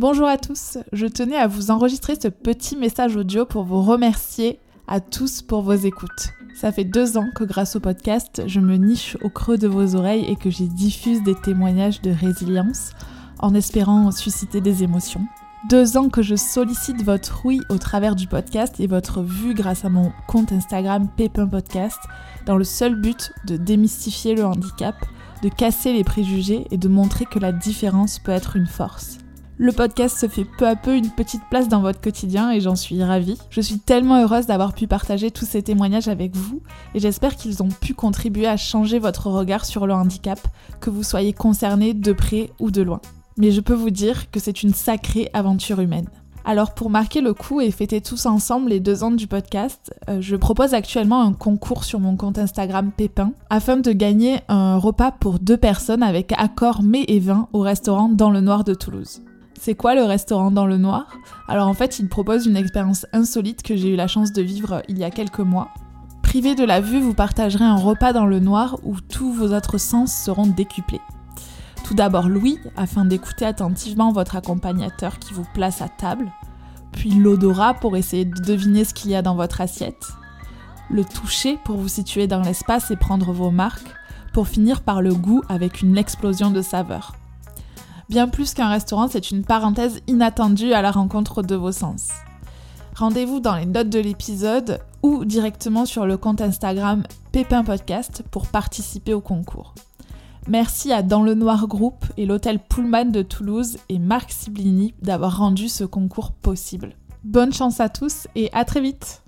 Bonjour à tous, je tenais à vous enregistrer ce petit message audio pour vous remercier à tous pour vos écoutes. Ça fait deux ans que grâce au podcast, je me niche au creux de vos oreilles et que j'y diffuse des témoignages de résilience en espérant susciter des émotions. Deux ans que je sollicite votre oui au travers du podcast et votre vue grâce à mon compte Instagram Pépin Podcast dans le seul but de démystifier le handicap, de casser les préjugés et de montrer que la différence peut être une force. Le podcast se fait peu à peu une petite place dans votre quotidien et j'en suis ravie. Je suis tellement heureuse d'avoir pu partager tous ces témoignages avec vous et j'espère qu'ils ont pu contribuer à changer votre regard sur le handicap, que vous soyez concerné de près ou de loin mais je peux vous dire que c'est une sacrée aventure humaine. Alors pour marquer le coup et fêter tous ensemble les deux ans du podcast, euh, je propose actuellement un concours sur mon compte Instagram Pépin afin de gagner un repas pour deux personnes avec accord mets et vin au restaurant Dans le Noir de Toulouse. C'est quoi le restaurant Dans le Noir? Alors en fait, il propose une expérience insolite que j'ai eu la chance de vivre il y a quelques mois. Privé de la vue, vous partagerez un repas dans le noir où tous vos autres sens seront décuplés. Tout d'abord l'ouïe, afin d'écouter attentivement votre accompagnateur qui vous place à table, puis l'odorat pour essayer de deviner ce qu'il y a dans votre assiette, le toucher pour vous situer dans l'espace et prendre vos marques, pour finir par le goût avec une explosion de saveurs. Bien plus qu'un restaurant, c'est une parenthèse inattendue à la rencontre de vos sens. Rendez-vous dans les notes de l'épisode ou directement sur le compte Instagram Pépin Podcast pour participer au concours. Merci à Dans le Noir Group et l'hôtel Pullman de Toulouse et Marc Siblini d'avoir rendu ce concours possible. Bonne chance à tous et à très vite